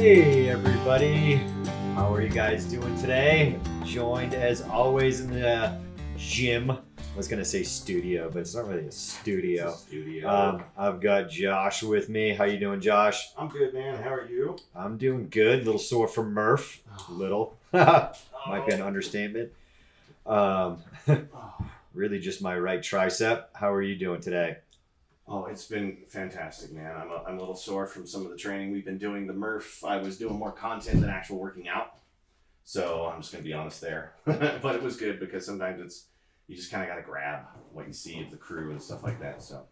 Hey everybody, how are you guys doing today? Joined as always in the gym. I was gonna say studio, but it's not really a studio. Studio. Um, I've got Josh with me. How you doing, Josh? I'm good, man. How are you? I'm doing good. little sore from Murph. Little might be an understatement. Um, really, just my right tricep. How are you doing today? Oh, it's been fantastic, man. I'm a, I'm a little sore from some of the training we've been doing. The Murph, I was doing more content than actual working out. So I'm just going to be honest there. but it was good because sometimes it's, you just kind of got to grab what you see of the crew and stuff like that. So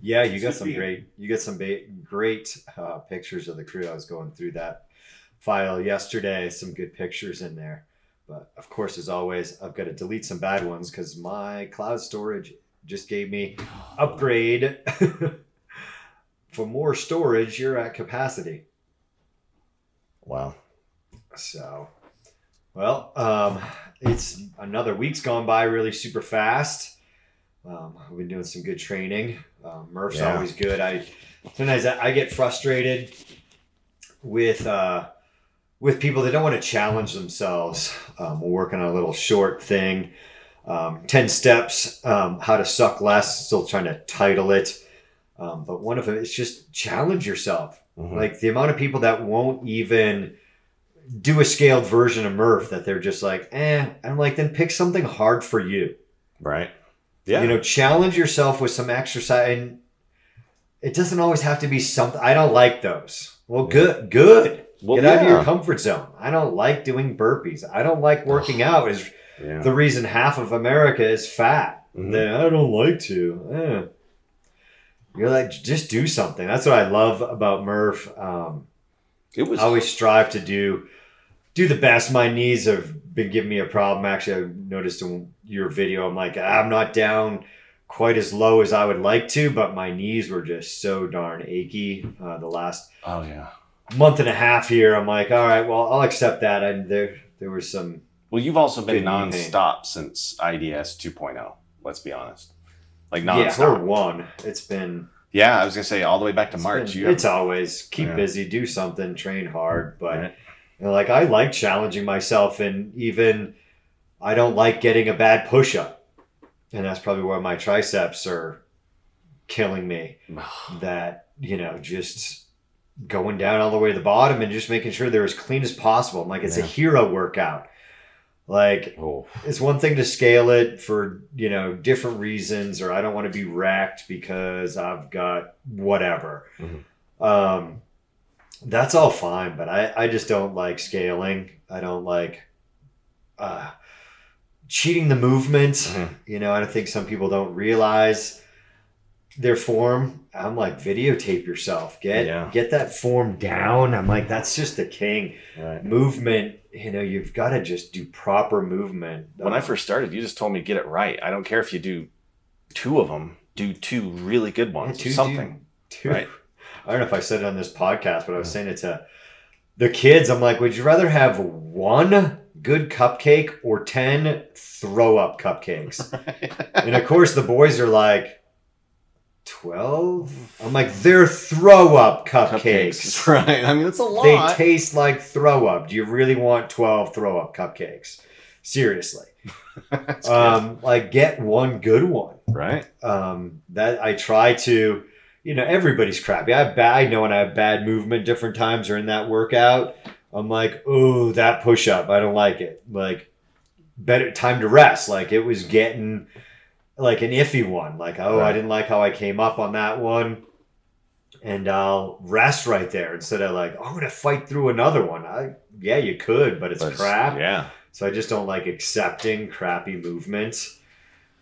Yeah, you got some great. You got some ba- great uh, pictures of the crew. I was going through that file yesterday. Some good pictures in there, but of course, as always, I've got to delete some bad ones because my cloud storage just gave me upgrade. For more storage, you're at capacity. wow. So, well, um, it's another week's gone by really super fast. Um, we've been doing some good training. Um, Murph's Yeah. always good. I sometimes I, I get frustrated with uh, with people that don't want to challenge themselves. Um, we're working on a little short thing, um, ten steps, um, how to suck less. Still trying to title it, um, but one of them is just challenge yourself. Mhm. Like the amount of people that won't even do a scaled version of Murph that they're just like, eh. I'm like, then pick something hard for you. right. Yeah. You know, challenge yourself with some exercise. And it doesn't always have to be something. I don't like those. Well, Yeah. good, good. well, Get out of your comfort zone. I don't like doing burpees. I don't like working out. Is Yeah. the reason half of America is fat. Mhm. Then I don't like to. Eh. You're like, just do something. That's what I love about Murph. Um, It was. I always strive to do do the best. My knees have been giving me a problem. Actually, I noticed in your video, I'm like, I'm not down quite as low as I would like to, but my knees were just so darn achy uh, the last oh, yeah. month and a half here. I'm like, all right, well, I'll accept that. And there there was some Well, you've also been pain. nonstop since IDS 2.0. oh, Let's be honest. Like yeah, nonstop. for one, it's been Yeah, I was gonna say all the way back to March. been- it's always keep Yeah. busy, do something, train hard, but. Right. You know, like I like challenging myself, and even I don't like getting a bad push up, and that's probably where my triceps are killing me. That you know, just going down all the way to the bottom and just making sure they're as clean as possible. I'm like it's a hero workout. Like oh, it's one thing to scale it for you know different reasons, or I don't want to be wrecked because I've got whatever. Mhm. Um, that's all fine, but I I just don't like scaling. I don't like uh, cheating the movement. Mhm. You know, I don't think some people don't realize their form. I'm like videotape yourself. Get Yeah. get that form down. I'm like that's just the king right. movement you know you've got to just do proper movement When I first started, you just told me get it right. I don't care if you do two of them. Do two really good Yeah, ones. two- something. two- Right. i don't know if i said it on this podcast but i was saying it to the kids i'm like would you rather have one good cupcake or 10 throw up cupcakes and of course the boys are like 12 i'm like they're throw up cupcakes, Right. I mean, it's a lot. they taste like throw up do you really want 12 throw up cupcakes seriously um like get one good one right. um, that I try to, you know, everybody's crappy. I have bad, I know when I have bad movement different times during that workout. I'm like, oh, that push up, I don't like it. Like, better time to rest. Like it was getting like an iffy one. Like, oh, I didn't like how I came up on that one. And I'll rest right there instead of like, oh, I'm gonna fight through another one. I yeah, you could, but it's But crap. Yeah. So I just don't like accepting crappy movement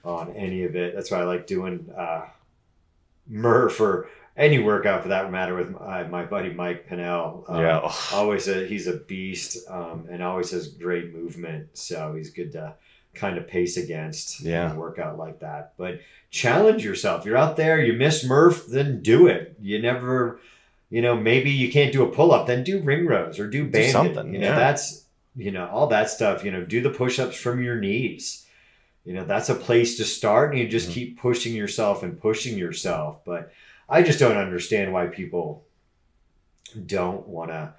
on any of it. That's why I like doing uh, Murph or any workout for that matter with my, my buddy Mike Pinnell. Um, yeah. Always a, he's a beast um, and always has great movement. So he's good to kind of pace against in Yeah. a workout like that. But challenge yourself. You're out there, you miss Murph, then do it. You never, you know, maybe you can't do a pull up, then do ring rows or do banded. something, You know, yeah. that's, you know, all that stuff. You know, do the push ups from your knees. You know, that's a place to start and you just Mhm. keep pushing yourself and pushing yourself. But I just don't understand why people don't want to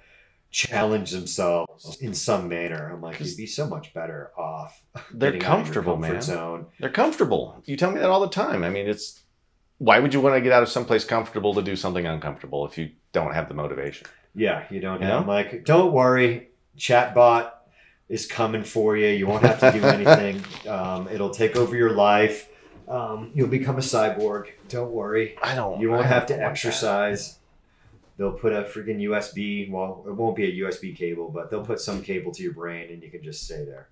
challenge themselves in some manner. I'm like, you'd be so much better off. They're getting out of your comfortable, comfort man. Zone. They're comfortable. You tell me that all the time. I mean, it's why would you want to get out of someplace comfortable to do something uncomfortable if you don't have the motivation? Yeah, you don't You have. know? I'm like, don't worry, chatbot is coming for you. You won't have to do anything. um, it'll take over your life. Um, you'll become a cyborg. Don't worry. I don't. You won't I have to don't that. They'll put a freaking USB. Well, it won't be a USB cable, but they'll put some cable to your brain, and you can just stay there.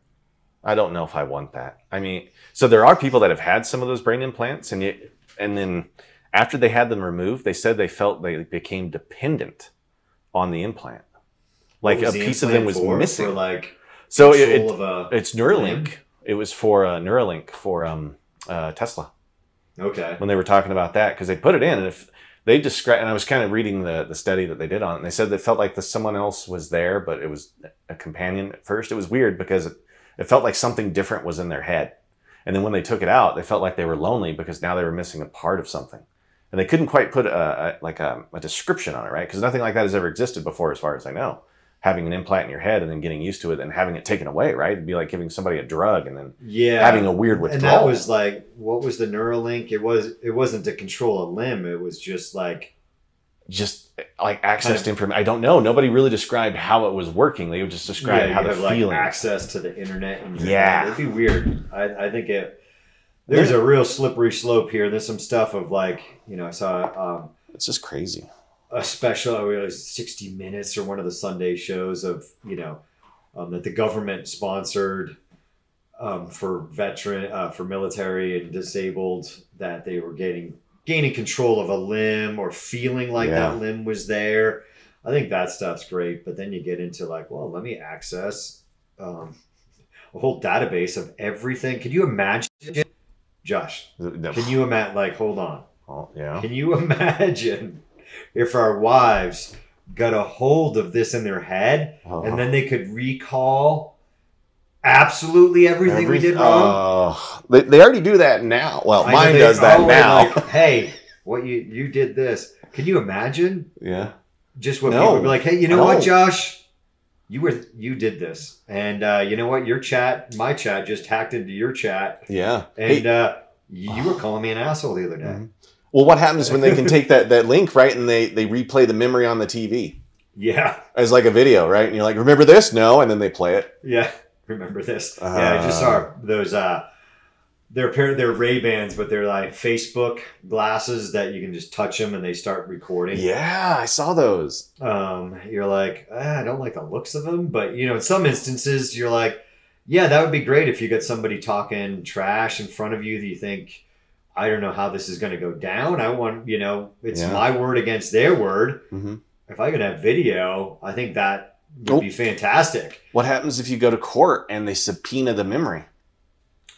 I don't know if I want that. I mean, so there are people that have had some of those brain implants, and you, and then after they had them removed, they said they felt they became dependent on the implant, like a piece of them was for? missing. For like so it, it- it's Neuralink. It was for uh, Neuralink for um, uh, Tesla okay. when they were talking about that because they put it in, and if they describe, and I was kind of reading the the study that they did on it, and they said they felt like the someone else was there, but it was a companion at first. It was weird because it, it felt like something different was in their head, and then when they took it out, they felt like they were lonely because now they were missing a part of something, and they couldn't quite put a, a like a, a description on it, right? Because nothing like that has ever existed before, as far as I know. Having an implant in your head and then getting used to it and having it taken away, right? It'd be like giving somebody a drug and then Yeah. having a weird withdrawal. and that was like what was the Neuralink? It was it wasn't to control a limb. It was just like just like access Kind of- to information. I don't know. Nobody really described how it was working. They would just describe yeah, how the have like access to the internet. And Yeah. it'd be weird. I, I think it. There's a real slippery slope here. There's some stuff of like you know I saw um, it's just crazy. A special it was 60 minutes or one of the sunday shows of you know um, that the government sponsored um, for veteran uh, for military and disabled that they were getting gaining control of a limb or feeling like Yeah. that limb was there. I think that stuff's great but then you get into like well let me access um, a whole database of everything. Can you imagine josh? The- can you imagine like hold on. Oh, yeah. can you imagine if our wives got a hold of this in their head Oh. and then they could recall absolutely everything we did wrong? Oh, they, they already do that now. Well, I mine they- does that oh, now. like, hey, what you you did this? Can you imagine yeah. just what No. people would be like? Hey, you know No. what, Josh? You were you did this, and uh, you know what? Your chat, my chat, just hacked into your chat, Yeah. and Hey, uh, you were calling me an asshole the other day. Mhm. Well, what happens when they can take that, that link, right, and they, they replay the memory on the TV Yeah, as like a video, right? And you're like, remember this? No. And then they play it. Yeah, remember this? yeah, I just saw those. Uh, they're pair they're Ray Bans, but they're like Facebook glasses that you can just touch them and they start recording. Yeah, I saw those. Um, you're like, ah, I don't like the looks of them, but you know, in some instances, you're like, yeah, that would be great if you got somebody talking trash in front of you that you think. I don't know how this is going to go down. I want, you know, it's Yeah. my word against their word. hmm If I could have video, I think that would be fantastic. What happens if you go to court and they subpoena the memory?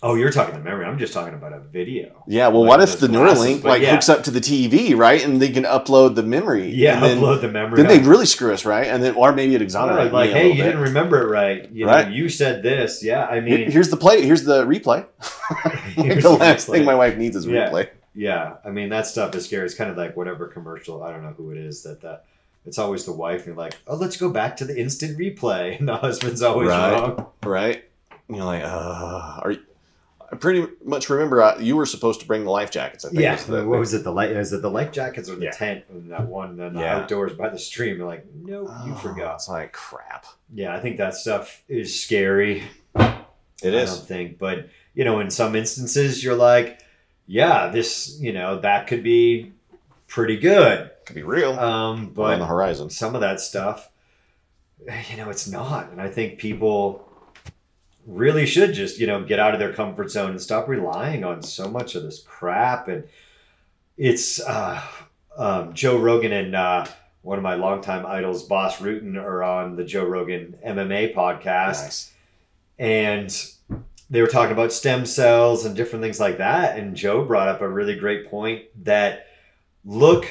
Oh, you're talking the memory. I'm just talking about a video. Yeah, well, Like what if the glasses, Neuralink like yeah. hooks up to the TV, right, and they can upload the memory? Yeah, and then, upload the memory. then on- they'd really screw us, right? And then, or maybe it exonerates like, hey, you bit. didn't remember it right. You Right. know, you said this. Yeah, I mean, here's the play. Here's the replay. here's the the last thing my wife needs is Yeah. replay. yeah, I mean that stuff is scary. It's kind of like whatever commercial. I don't know who it is that that. It's always the wife. And you're like, oh, let's go back to the instant replay, and the husband's always Right. wrong. Right? You're like, uh, are you? I pretty much remember uh, you were supposed to bring the life jackets. I think. Yeah, was the- what was it? The light? Is it the life jackets or the Yeah. tent? And that one, then the Yeah. outdoors by the stream. You're like, no, you Oh, forgot. It's like crap. Yeah, I think that stuff is scary. It I is. don't think, but you know, in some instances, you're like, yeah, this, you know, that could be pretty good. Could be real. Um, but on the horizon. some of that stuff, you know, it's not. And I think people really should just, you know, get out of their comfort zone and stop relying on so much of this crap. And it's uh, um, Joe Rogan and uh, one of my longtime idols, Bas Rutten, are on the Joe Rogan MMA podcast Nice. and they were talking about stem cells and different things like that and joe brought up a really great point that look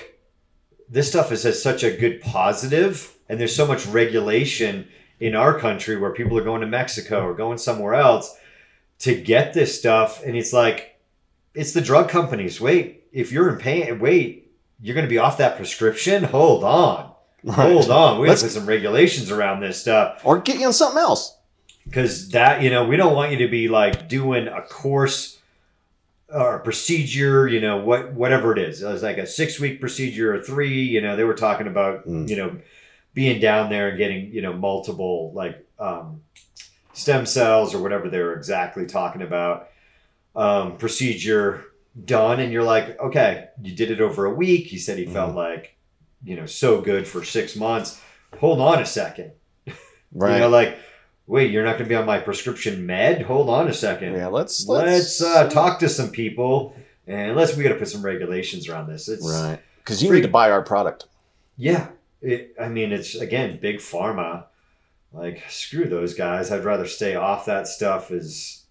this stuff is such a good positive and there's so much regulation in our country where people are going to mexico or going somewhere else to get this stuff and it's like it's the drug companies wait if you're in pain wait you're going to be off that prescription hold on hold on, we have to put some regulations around this stuff Or get you on something else. because that you know we don't want you to be like doing a course or a procedure, you know what whatever it is. It was like a six week procedure or three. You know they were talking about Mm. you know being down there and getting you know multiple like um, stem cells or whatever they were exactly talking about um, procedure done and you're like okay you did it over a week. He said he felt like you know so good for six months. Hold on a second. Right. you know like wait you're not going to be on my prescription med? Hold on a second. Yeah, let's let's, uh, talk to some people and let's we got to put some regulations around this. It's Right. Because you Freak- need to buy our product. yeah it, i mean it's again big pharma like screw those guys i'd rather stay off that stuff as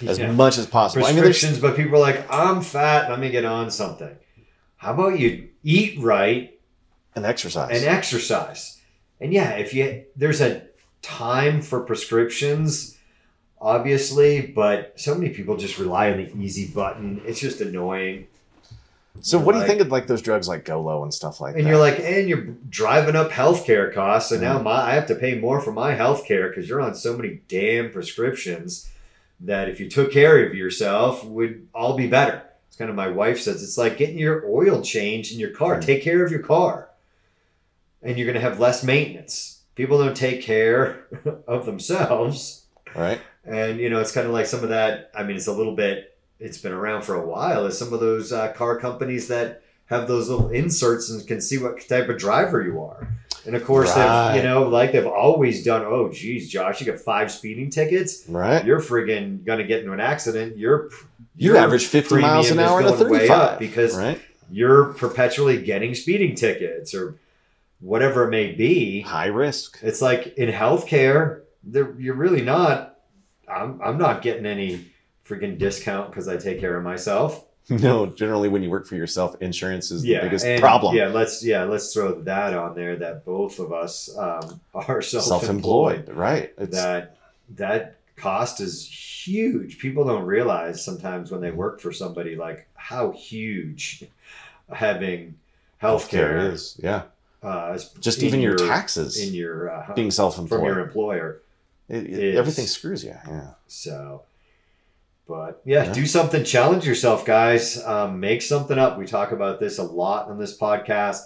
as Yeah. much as possible. I mean, prescriptions but people are like i'm fat let me get on something how about you eat right an exercise. and exercise and yeah if you there's a time for prescriptions obviously but so many people just rely on the easy button it's just annoying so, what do you think of like those drugs like Golo and stuff like and that? And you're like and you're driving up healthcare costs and now Mhm. my i have to pay more for my healthcare because you're on so many damn prescriptions that if you took care of yourself would all be better it's kind of my wife says it's like getting your oil changed in your car Mhm. take care of your car and you're going to have less maintenance people don't take care of themselves right? and you know it's kind of like some of that i mean it's a little bit it's been around for a while is some of those uh, car companies that have those little inserts and can see what type of driver you are and of course Right. they've you know like they've always done oh geez josh you got five speeding tickets Right. you're friggin' gonna get into an accident You're You average 50 miles an hour to going way 35. up because right? you're perpetually getting speeding tickets or whatever it may be High risk. it's like in healthcare, you're really not. I'm I'm not getting any freaking discount because I take care of myself. No, generally when you work for yourself, insurance is the biggest and problem. Yeah, let's yeah let's throw that on there that both of us um, are self-employed. Self-employed, right? It's That that cost is huge. People don't realize sometimes when they work for somebody like how huge having healthcare healthcare is, yeah. uh, Just even your, your taxes in your uh, being self-employed. From your employer. It- it- everything screws you. Yeah. So, but yeah, Yeah. do something. Challenge yourself, guys. Um, make something up. We talk about this a lot on this podcast,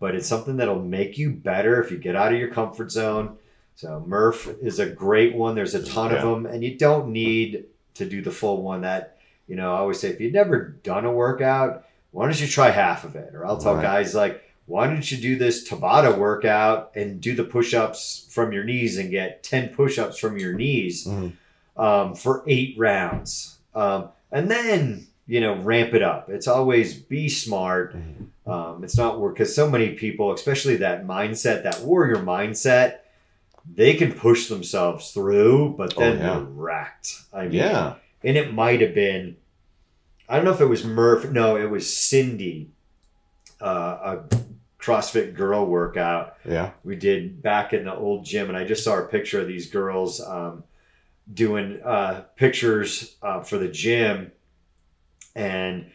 but it's something that'll make you better if you get out of your comfort zone. So Murph is a great one. There's a ton of them, and you don't need to do the full one. That you know, I always say, if you've never done a workout, why don't you try half of it? Or I'll tell Right. guys like, why don't you do this Tabata workout and do the push-ups from your knees and get ten push-ups from your knees Mhm. Um, for eight rounds, um, and then you know ramp it up. It's always be smart. Mm-hmm. Um, it's not work because so many people, especially that mindset, that warrior mindset, they can push themselves through, but Oh, then yeah. they're wrecked. I mean, Yeah. and it might have been, I don't know if it was Murph. No, it was Cindy, uh, a CrossFit girl workout Yeah. we did back in the old gym, and I just saw a picture of these girls um, doing uh, pictures uh, for the gym, and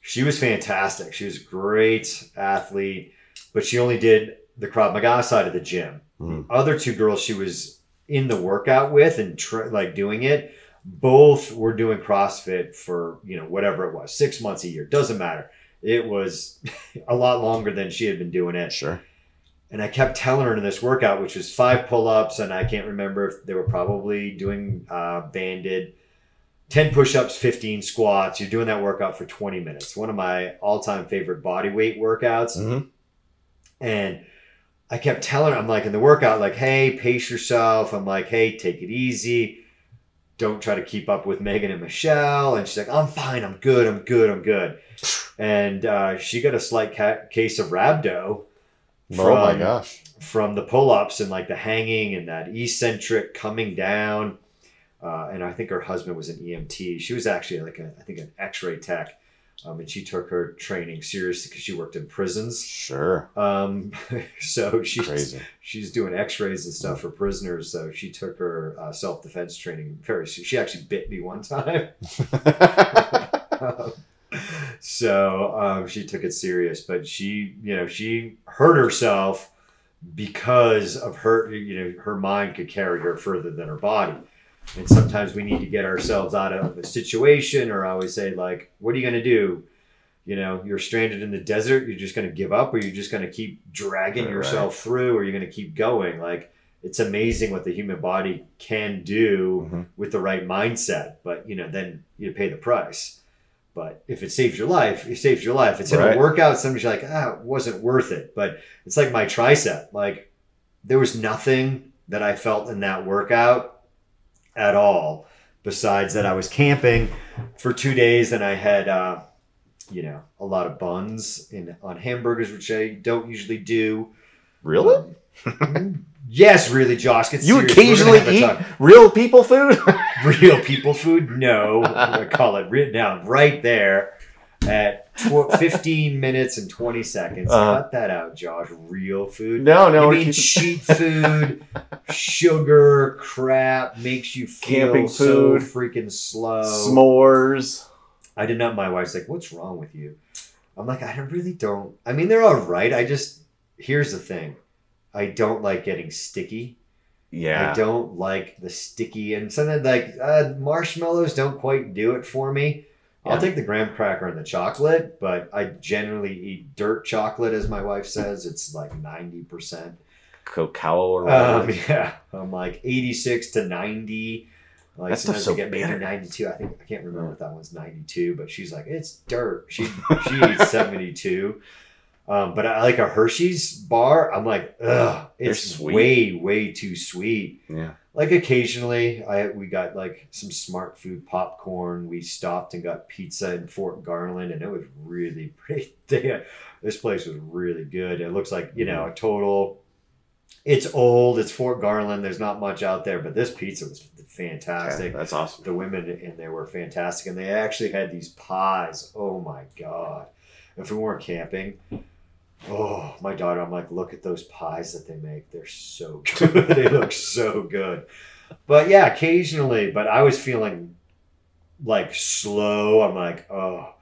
she was fantastic. She was a great athlete, but she only did the Krav Maga side of the gym. Mm. Other two girls she was in the workout with and tr- like doing it, both were doing CrossFit for you know whatever it was, six months a year, doesn't matter. It was a lot longer than she had been doing it. Sure. And I kept telling her in this workout, which was five pull ups, and I can't remember if they were probably doing uh, banded 10 push ups, 15 squats. You're doing that workout for 20 minutes. One of my all time favorite body weight workouts. hmm And I kept telling her, I'm like in the workout, like, hey, pace yourself. I'm like, hey, take it easy. Don't try to keep up with Megan and Michelle. And she's like, I'm fine. I'm good. I'm good. I'm good. And uh, she got a slight ca- case of rhabdo oh my from- gosh. from the pull-ups and like the hanging and that eccentric coming down uh, and i think her husband was an emt she was actually like a, i think an x-ray tech um, and she took her training seriously because she worked in prisons Sure. um, so she's Crazy. she's doing x-rays and stuff for prisoners so she took her uh, self-defense training very she actually bit me one time so um, she took it serious but she you know she hurt herself because of her you know her mind could carry her further than her body and sometimes we need to get ourselves out of a situation or i always say like what are you going to do you know you're stranded in the desert you're just going to give up or you're just going to keep dragging Right. yourself through or you're going to keep going like it's amazing what the human body can do Mhm. with the right mindset but you know then you pay the price but if it saves your life it saves your life. It's in Right. a workout somebody's like ah it wasn't worth it. But it's like my tricep. Like there was nothing that i felt in that workout at all besides that i was camping for two days and i had uh you know a lot of buns in on hamburgers which i don't usually do. Really? Um, yes really josh get You serious. Occasionally eat real people food? real people food no I'm gonna call it written down right there at tw- 15 minutes and 20 seconds Uh-huh. cut that out josh real food no, no. you mean cheap food, sugar, crap makes you feel Camping so food, freaking slow. s'mores. I did not. My wife's like, "What's wrong with you?" I'm like, "I really don't. I mean, they're all right. I just here's the thing, I don't like getting sticky. Yeah. I don't like the sticky and something like uh, marshmallows don't quite do it for me. Yeah. I'll take the graham cracker and the chocolate, but I generally eat dirt chocolate, as my wife says. It's like ninety percent. Cacao or Um, whatever. yeah, I'm like 86 to 90. Like That sometimes so I get maybe 92. I think I can't remember if that one's 92, but she's like, it's dirt. She she eats 72. Um, but I like a Hershey's bar. I'm like, ugh, it's way way too sweet. yeah. Like occasionally, I we got like some smart food popcorn. We stopped and got pizza in Fort Garland, and it was really pretty. This place was really good. It looks like you know a total. It's old. It's Fort Garland. There's not much out there, but this pizza was fantastic. That's awesome. The women in there were fantastic, and they actually had these pies. Oh my god! If we weren't camping, oh my daughter, I'm like, look at those pies that they make. They're so good. they look so good. But yeah, occasionally. But I was feeling like slow. I'm like, oh,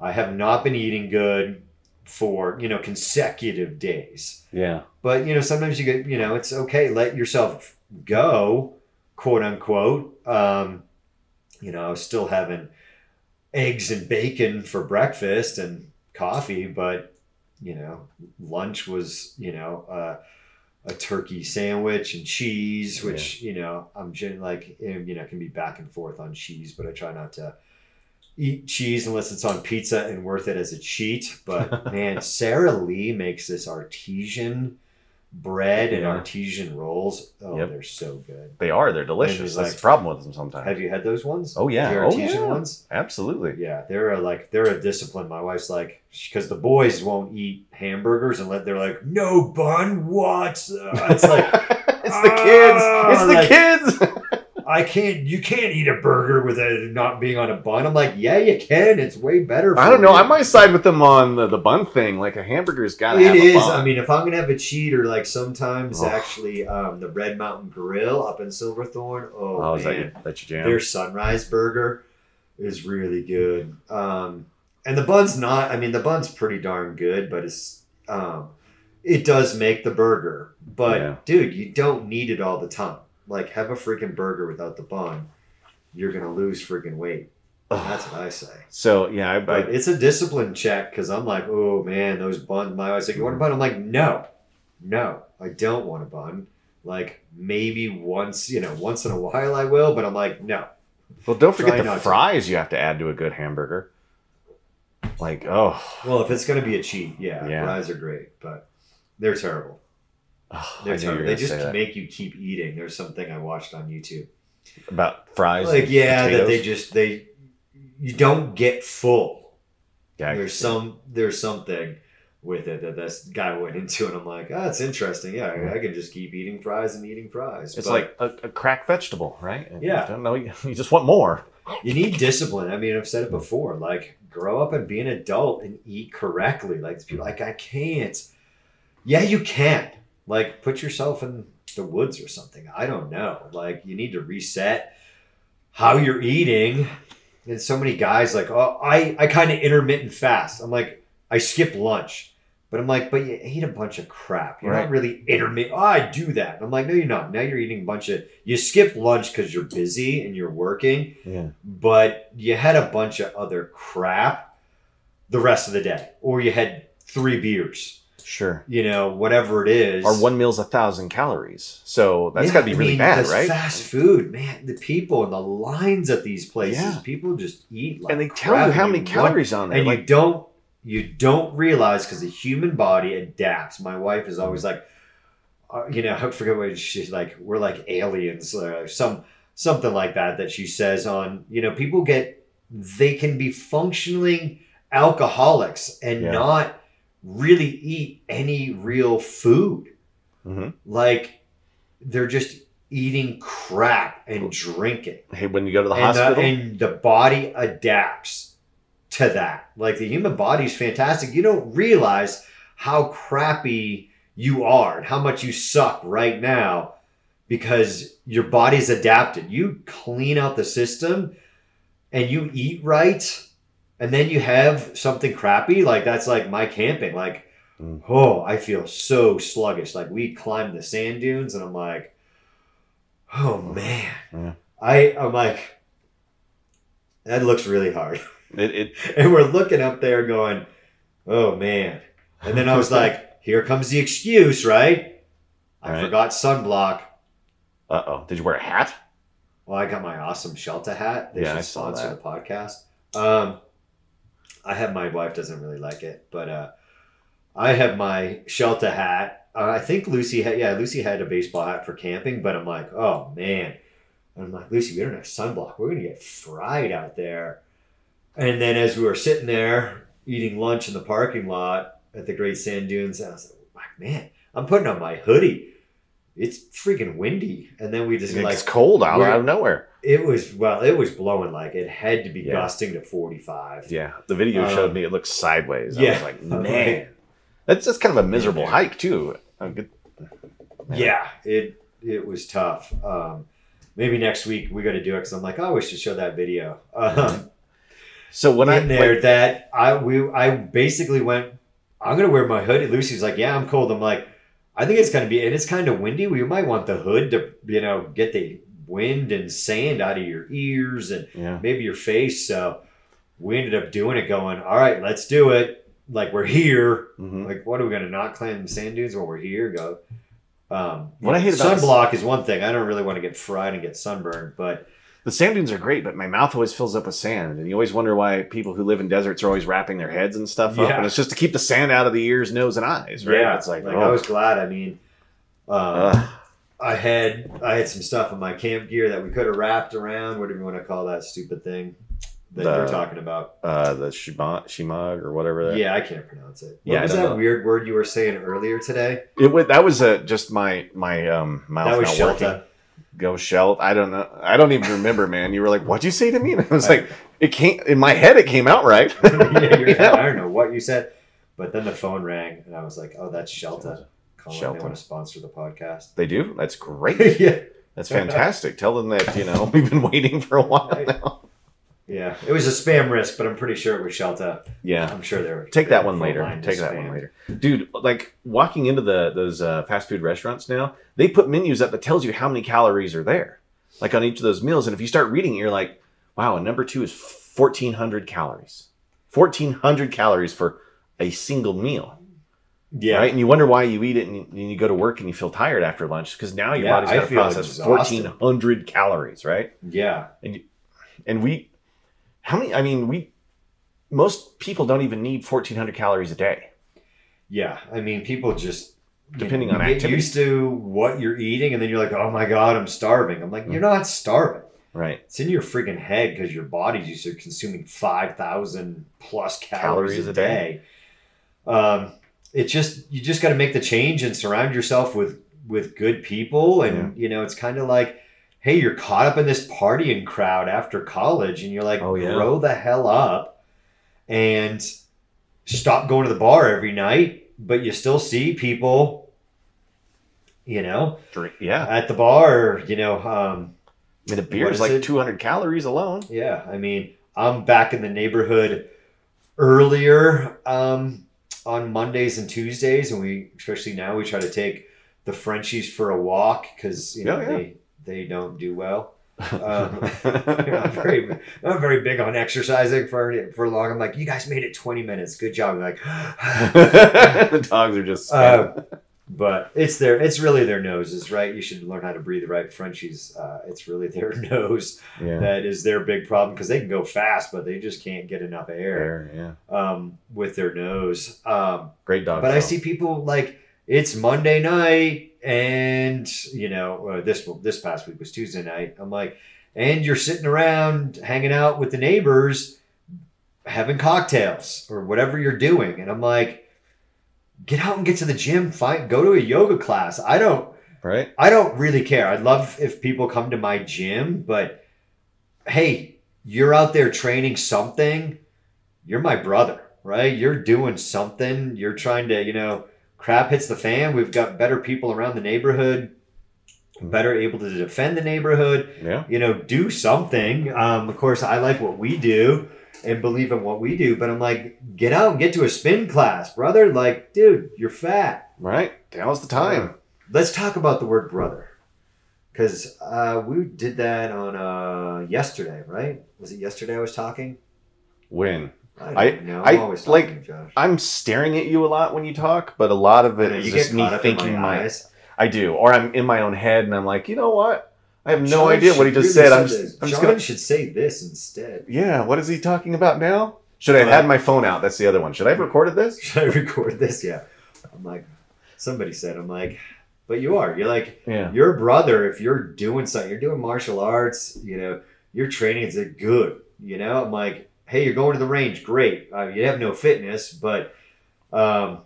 I have not been eating good for you know consecutive days Yeah. but you know sometimes you get you know it's okay let yourself go quote unquote um you know i was still having eggs and bacon for breakfast and coffee but you know lunch was you know uh, a turkey sandwich and cheese which you know i'm gen- like you know can be back and forth on cheese but i try not to eat cheese unless it's on pizza and worth it as a cheat. But man sara lee makes this artesian bread and artesian rolls oh Yep. they're so good They are. They're delicious. That's like- the problem with them sometimes. have you had those ones Oh, yeah. the Oh, artesian yeah. ones Absolutely. yeah, they're a, like they're a discipline. My wife's like because the boys won't eat hamburgers and let they're like no bun. What? Uh, it's like it's the kids. It's the like- kids. I can't. You can't eat a burger with it not being on a bun. I'm like, yeah, you can. It's way better. I don't know. you. I might side with them on the, the bun thing. Like a hamburger's got to It have is. a bun. I mean, if I'm gonna have a cheater, like sometimes Oh. actually um, the Red Mountain Grill up in Silverthorne. Oh, oh, is that man. your, that's your jam? Their sunrise burger is really good. Um, and the bun's not. I mean, the bun's pretty darn good, but it's um, it does make the burger. But Yeah. dude, you don't need it all the time. Like, have a freaking burger without the bun. You're gonna lose freaking weight. That's what I say. so yeah, I, But I, it's a discipline check because I'm like, oh man, those buns. My wife's like, you want a bun? I'm like, no, no, I don't want a bun. Like maybe once, you know, once in a while I will, but I'm like, no. well, don't forget the not to. fries you have to add to a good hamburger. Like oh, Well, if it's gonna be a cheat, yeah, Yeah. fries are great, but they're terrible. Oh, They're knew you were terrible. They just that. make you keep eating. There's something I watched on YouTube. about fries. Like, yeah, that they just they you don't get full. yeah, there's some there's something with it that this guy went into, and I'm like, ah, it's interesting. Yeah, I, I can just keep eating fries and eating fries. It's But like a, a cracked vegetable, right? And Yeah. You don't know. You, you just want more. you need discipline. I mean, I've said it before. Like, grow up and be an adult and eat correctly. Like people, like I can't. Yeah, you can. Like, put yourself in the woods or something. I don't know. Like, you need to reset how you're eating. And so many guys like, oh, I I kind of intermittent fast. I'm like, I skip lunch. But I'm like, but you ate a bunch of crap. You're Right. not really intermittent. Oh, I do that. And I'm like, no, you're not. Now you're eating a bunch of. You skip lunch because you're busy and you're working, Yeah. but you had a bunch of other crap the rest of the day, or you had three beers. Sure. You know, whatever it is. Our one meal's a thousand calories, so that's Yeah, got to be I really mean, bad, right? Fast food, man. The people and the lines at these places, Yeah. people just eat like and they tell you how many calories on there. and you don't you don't realize because the human body adapts. My wife is always like, uh, you know, I forget what she's like. We're like aliens, or some something like that. That she says on, you know, people get they can be functioning alcoholics and Yeah. not really eat any real food. Mhm. Like they're just eating crap and drinking hey, when you go to the and, the, hospital, and the body adapts to that. Like the human body is fantastic. You don't realize how crappy you are and how much you suck right now because your body's adapted. You clean out the system and you eat right, and then you have something crappy. Like that's like my camping. Like, Mm. oh, I feel so sluggish. Like we climbed the sand dunes, and I'm like, oh man. Yeah. I I'm like, that looks really hard. it, it And we're looking up there going, oh man. And then I was like, here comes the excuse, right? I Right. forgot sunblock. uh oh. Did you wear a hat? Well, I got my awesome Shelta hat. They Yeah, should I saw sponsor the podcast. Um, I have my wife doesn't really like it, but uh, I have my Shelta hat. Uh, I think Lucy had yeah Lucy had a baseball hat for camping, but I'm like oh man, and I'm like Lucy, we don't have sunblock. We're gonna get fried out there. And then as we were sitting there eating lunch in the parking lot at the Great Sand Dunes, I was like, man, I'm putting on my hoodie. It's freaking windy, and then we just It's like cold out, out of nowhere. It was well, it was blowing like it had to be Yeah. gusting to forty five. Yeah, the video Um, showed me it looked sideways. I yeah. was like, man, that's just kind of a miserable Yeah. hike too. Good- Yeah, it it was tough. Um, maybe next week we got to do it because I'm like, oh, we should show that video. Um, So when I in there like, that I we I basically went. I'm gonna wear my hoodie. Lucy's like, yeah, I'm cold. I'm like, I think it's gonna be, and it's kind of windy. We might want the hood to you know get the wind and sand out of your ears and yeah, maybe your face. So we ended up doing it. Going, all right, let's do it. Like we're here. mhm. Like, what are we gonna not climb the sand dunes while we're here? Go. Um, What I hate about sunblock is one thing. I don't really want to get fried and get sunburned, but the sand dunes are great, but my mouth always fills up with sand, and you always wonder why people who live in deserts are always wrapping their heads and stuff up, Yeah. and it's just to keep the sand out of the ears, nose, and eyes, right? yeah, it's like, like oh, I was glad. I mean, um. I had I had some stuff in my camp gear that we could have wrapped around. Whatever you want to call that stupid thing that The- you're talking about. uh, the shima, shimag or whatever. That. Yeah, I can't pronounce it. What Yeah, I was that know. weird word you were saying earlier today? it was that was uh, just my my um mouth that was not working. Go shelt. I don't know. I don't even remember, man. You were like, "What'd you say to me?" And I was like, "It came in my head. It came out right." yeah, You know? I don't know what you said, but then the phone rang and I was like, "Oh, that's Shelta." Calling, Shelta. they want to sponsor the podcast. They do. That's great. yeah, That's fantastic. Tell them that you know we've been waiting for a while now. yeah. It was a spam risk, but I'm pretty sure it was Shelta. Yeah. I'm sure they were. Take that one later. Take that one later, dude. Like walking into the those uh, fast food restaurants now, they put menus up that tells you how many calories are there, like on each of those meals. And if you start reading it, you're like, "Wow, and number two is fourteen hundred calories. Fourteen hundred calories for a single meal." Yeah, right? And you wonder why you eat it and you, and you go to work and you feel tired after lunch because now your Yeah, body's got to process fourteen hundred calories, right? yeah. And and we, how many? I mean, we most people don't even need fourteen hundred calories a day. Yeah, I mean, people just you Depending know, on you get used to what you're eating, and then you're like, "Oh my god, I'm starving." I'm like, "You're not starving. Right. It's in your freaking head because your body's used to consuming five thousand plus calories, Calories a a day." Um, it's just you just got to make the change and surround yourself with with good people, and you know, it's kind of like. Hey, you're caught up in this partying crowd after college, and you're like, Oh, yeah. grow the hell up and stop going to the bar every night, but you still see people, you know, Drink. Yeah. at the bar, you know, um, I mean, a beer is like it? two hundred calories alone. yeah, I mean, I'm back in the neighborhood earlier um, on Mondays and Tuesdays, and we especially now we try to take the Frenchies for a walk because you know Yeah, yeah. they they don't do well. Um, I'm very I'm very big on exercising for for long. I'm like, you guys made it 20 minutes. Good job. I'm like, the dogs are just. uh, but it's their it's really their noses, right? You should learn how to breathe right. Frenchies, uh, it's really their nose yeah. that is their big problem because they can go fast, but they just can't get enough air Fair, yeah. um, with their nose. Um, Great dog. but I see people like it's Monday night, and you know uh, this this past week was Tuesday night. I'm like, and you're sitting around hanging out with the neighbors, having cocktails or whatever you're doing, and I'm like, get out and get to the gym. Find go to a yoga class. I don't. Right? I don't really care. I'd love if people come to my gym, but hey, you're out there training something. You're my brother, right? You're doing something. You're trying to, you know, crap hits the fan. We've got better people around the neighborhood, better able to defend the neighborhood, Yeah. you know, do something. Um, of course, I like what we do and believe in what we do, but I'm like, get out and get to a spin class, brother. Like, dude, you're fat. Right? Now's the time. Let's talk about the word brother, because uh, we did that on uh, yesterday, right? Was it yesterday I was talking? When? I know. I- I'm always like- talking, Josh. I'm staring at you a lot when you talk, but a lot of it know, is just me caught up in thinking my my. eyes. I do, or I'm in my own head, and I'm like, you know what? I have no John idea what he just really said. I'm just. I'm just John gonna. should say this instead. Yeah, what is he talking about now? Should I have had my phone out? That's the other one. Should I have recorded this? Should I record this? Yeah. I'm like, somebody said, I'm like, but you are. You're like, Yeah. your brother, if you're doing something, you're doing martial arts, you know, you're training, is like good. You know, I'm like, hey, you're going to the range, great. Uh, you have no fitness, but um,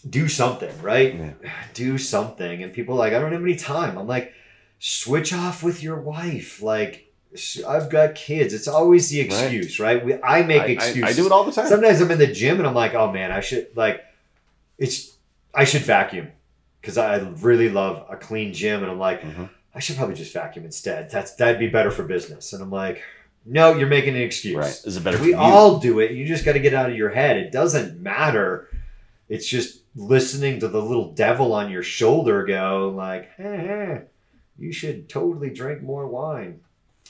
do something, right? Yeah. Do something. And people are like, I don't have any time. I'm like, switch off with your wife. Like, I've got kids. It's always the excuse, right? We, I make I, I, excuses. I do it all the time. Sometimes I'm in the gym and I'm like, oh man, I should like, it's I should vacuum because I really love a clean gym, and I'm like, Mhm. I should probably just vacuum instead. That's that'd be better for business. And I'm like, no, you're making an excuse. Right. Is it better We all do it. You just got to get out of your head. It doesn't matter. It's just listening to the little devil on your shoulder go like, hey, hey, you should totally drink more wine.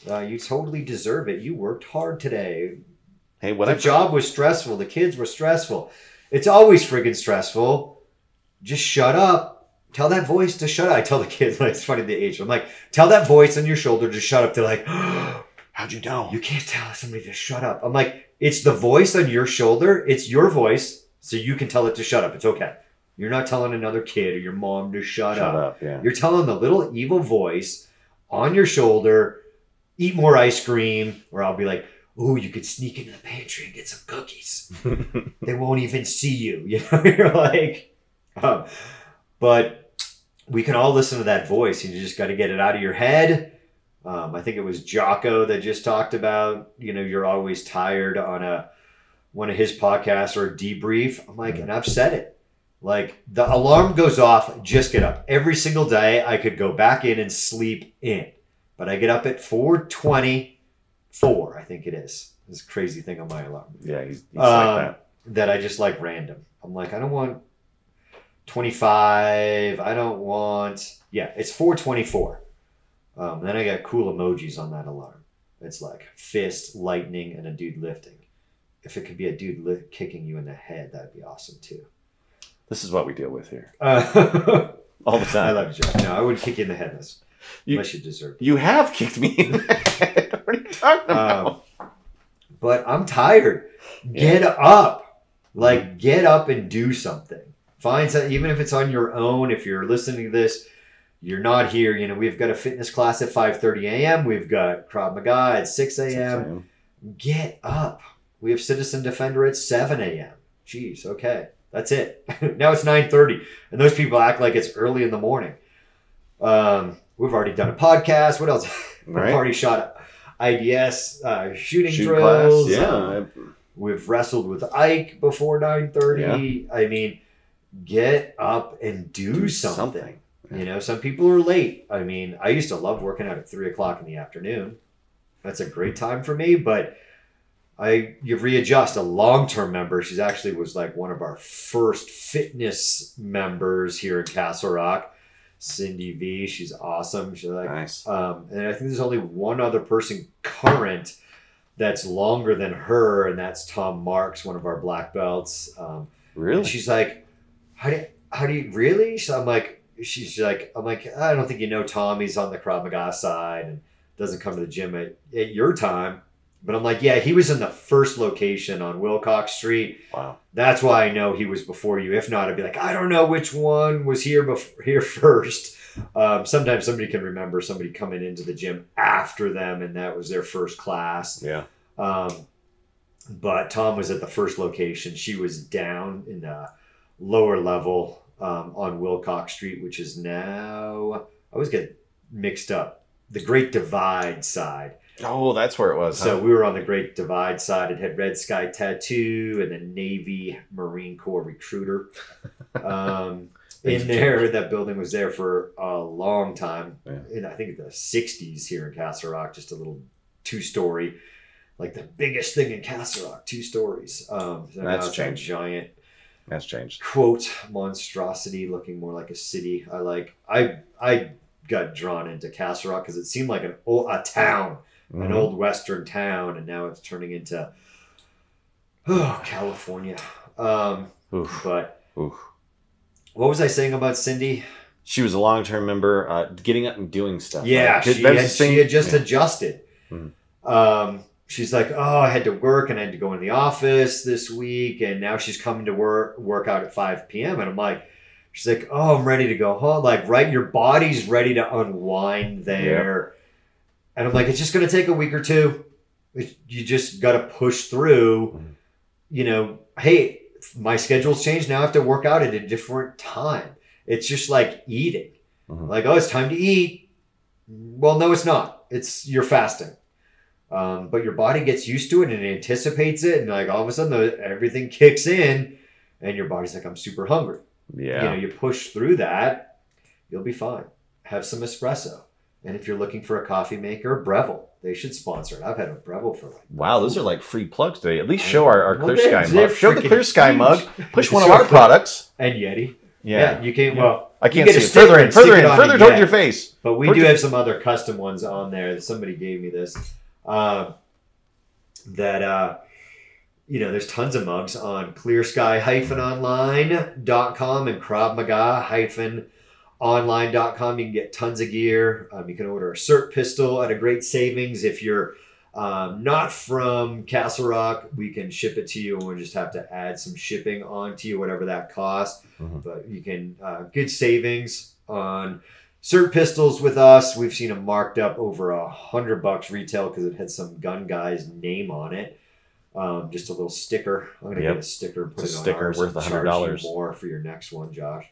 Uh, you totally deserve it. You worked hard today. hey, what the I job was stressful. The kids were stressful. It's always friggin' stressful. Just shut up. Tell that voice to shut up. I tell the kids, like, it's funny the age. I'm like, tell that voice on your shoulder to shut up. They're like, How'd you know? you can't tell somebody to shut up. I'm like, it's the voice on your shoulder. It's your voice, so you can tell it to shut up. It's okay. You're not telling another kid or your mom to shut, Shut up. up. Yeah. You're telling the little evil voice on your shoulder, eat more ice cream, or I'll be like, oh, you could sneak into the pantry and get some cookies. they won't even see you. You know, you're like, um, but we can all listen to that voice. and You just got to get it out of your head. Um, I think it was Jocko that just talked about, you know, you're always tired on a one of his podcasts or a debrief. I'm like, and I've said it. Like the alarm goes off, just get up. Every single day I could go back in and sleep in. But I get up at 424, I think it is. This crazy thing on my alarm yeah. He's, he's Um, like that. that I just like random. I'm like, I don't want 25. I don't want, yeah, it's 424. Um, then I got cool emojis on that alarm. It's like fist, lightning, and a dude lifting. If it could be a dude li- kicking you in the head, that'd be awesome too. This is what we deal with here Uh, all the time. I love you, Jeff. No, I would kick you in the head unless, You- unless you deserve it. You have kicked me in the head. What are you talking about? Um, but I'm tired. Get up. Like, get up and do something. Find something, even if it's on your own. If you're listening to this, you're not here. You know, we've got a fitness class at 5:30 a.m. We've got Krav Maga at 6 a.m. Get up. We have Citizen Defender at 7 a.m. Jeez, okay. That's it. now it's 9:30. And those people act like it's early in the morning. Um, we've already done a podcast. What else? We've already shot IDS uh, shooting Shoot drills. class. Yeah. Um, we've wrestled with Ike before 9:30. I mean, get up and do, Do something. something. You know, some people are late. I mean, I used to love working out at three o'clock in the afternoon. That's a great time for me, but I you readjust a long term member. She's actually was like one of our first fitness members here in Castle Rock. Cindy V, she's awesome. She's like, Nice. um, and I think there's only one other person current that's longer than her, and that's Tom Marks, one of our black belts. Um, Really? and she's like, how do you, how do you really? So I'm like, she's like, I'm like, I don't think you know Tom. He's on the Krav Maga side and doesn't come to the gym at, at your time. But I'm like, yeah, he was in the first location on Wilcox Street. Wow. That's why I know he was before you. If not, I'd be like, I don't know which one was here before here first. Um, sometimes somebody can remember somebody coming into the gym after them, and that was their first class. Yeah. Um, but Tom was at the first location. She was down in the lower level um, on Wilcox Street, which is now I always get mixed up. The Great Divide side. Oh, that's where it was. So huh? we were on the Great Divide side. It had Red Sky Tattoo and then Navy Marine Corps Recruiter. Um, in there, that building was there for a long time. Yeah. In I think the '60s here in Castle Rock, just a little two-story, like the biggest thing in Castle Rock, two stories. Um, so That's changed. giant That's changed. quote monstrosity looking more like a city i like i i got drawn into castle rock because it seemed like an a town an Mhm. old western town and now it's turning into oh california um Oof. but Oof. what was i saying about cindy She was a long term member, uh, getting up and doing stuff. yeah right? she had, she had just yeah. adjusted Mhm. um she's like oh i had to work and i had to go in the office this week and now she's coming to work work out at 5 p.m and i'm like she's like oh i'm ready to go home like right your body's ready to unwind there and i'm like it's just going to take a week or two. You just got to push through Mhm. you know hey my schedule's changed. Now i have to work out at a different time. It's just like eating. Mhm. like oh it's time to eat. Well no it's not. It's you're fasting. Um, but your body gets used to it and it anticipates it. And like all of a sudden everything kicks in and your body's like i'm super hungry. Yeah. you know you push through that you'll be fine. Have some espresso and if you're looking for a coffee maker breville they should sponsor it i've had a breville for like Wow, those are like free plugs today. At least show our, our Well, Clear Sky mug. Show the Clear Sky huge. mug. Push one of our products. and yeti Yeah. yeah, you can well I you can't get see a it. Further in, and further it in, further it, toward yeah. your face. But we Where'd do you- have some other custom ones on there. Somebody gave me this. Um, that uh, you know, there's tons of mugs on clearsky-online.com and Krav Maga-online.com. You can get tons of gear. Um, you can order a SIRT pistol at a great savings. If you're um, not from Castle Rock, we can ship it to you, and we'll just have to add some shipping onto you, whatever that costs. Mhm. But you can uh, good savings on SIRT pistols with us. We've seen them marked up over a hundred bucks retail because it had some gun guy's name on it. Um, just a little sticker. I'm gonna Yep. get a sticker and put It's a it on sticker ours worth and $100. more for your next one, Josh.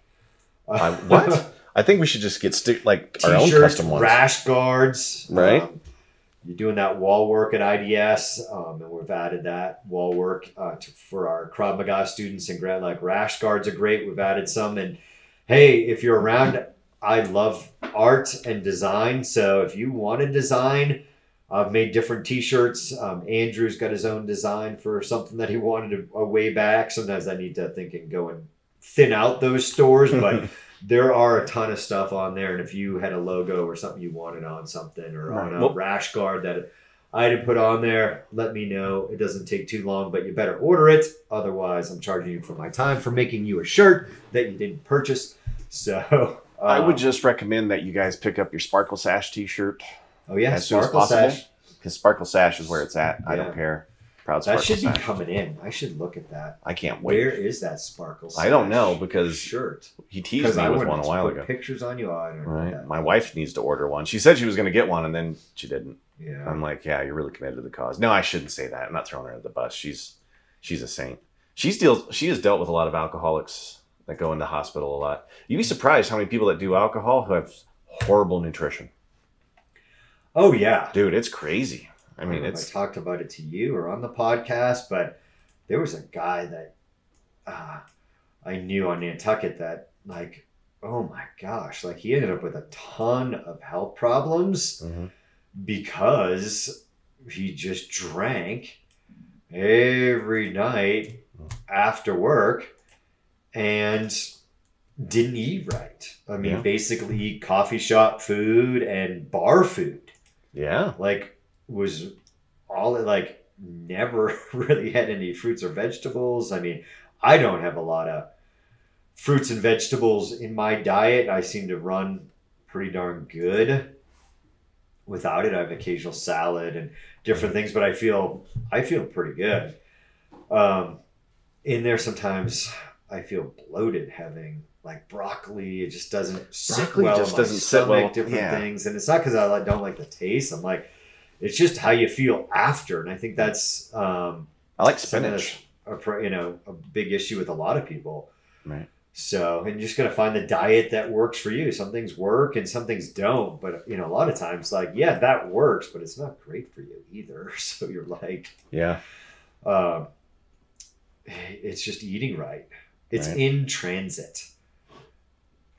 I- what? I think we should just get stick like our own custom ones. rash guards. Right. Um, you're doing that wall work at IDS, um, and we've added that wall work uh, to, for our Krav Maga students and grant like rash guards are great. We've added some, and hey, if you're around, I love art and design. So if you want to design, I've made different T-shirts. Um, Andrew's got his own design for something that he wanted a, a way back. Sometimes I need to think and go and thin out those stores, but there are a ton of stuff on there. And if you had a logo or something you wanted on something or on a rash guard that I had to put on there, let me know. It doesn't take too long, but you better order it. Otherwise, I'm charging you for my time for making you a shirt that you didn't purchase. So I would um, just recommend that you guys pick up your Sparkle Sash T-shirt oh yeah, as soon as possible. Sash. because Sparkle Sash is where it's at. I don't care. Proud That should be coming in. I should look at that. I can't wait. Where is that Sparkle? I don't know because shirt. he teased me I with one a while ago. Pictures on you. I Right. My wife needs to order one. She said she was going to get one, and then she didn't. Yeah. I'm like, yeah, you're really committed to the cause. No, I shouldn't say that. I'm not throwing her under the bus. She's she's a saint. She's deals she has dealt with a lot of alcoholics that go into hospital a lot. You'd be surprised how many people that do alcohol who have horrible nutrition. Oh yeah. Dude, it's crazy. I mean, if it's I talked about it to you or on the podcast, but there was a guy that uh, I knew on Nantucket that, like, oh my gosh, like he ended up with a ton of health problems Mhm. because he just drank every night after work and didn't eat right. I mean, Yeah. basically coffee shop food and bar food. Yeah. Like was all it like never really had any fruits or vegetables. I mean, I don't have a lot of fruits and vegetables in my diet. I seem to run pretty darn good. Without it, I have occasional salad and different things, but I feel I feel pretty good. Um, in there, sometimes I feel bloated having like broccoli. It just doesn't sit Broccoli well. just doesn't sit well. Different Yeah. things, and it's not because I like- don't like the taste. I'm like, it's just how you feel after, and I think that's um, I like spinach. a pro- you know a big issue with a lot of people. Right. So, and you're just gonna find the diet that works for you. Some things work and some things don't. But you know, a lot of times, like, yeah, that works, but it's not great for you either. So you're like, Yeah. um, it's just eating right. It's Right. in transit.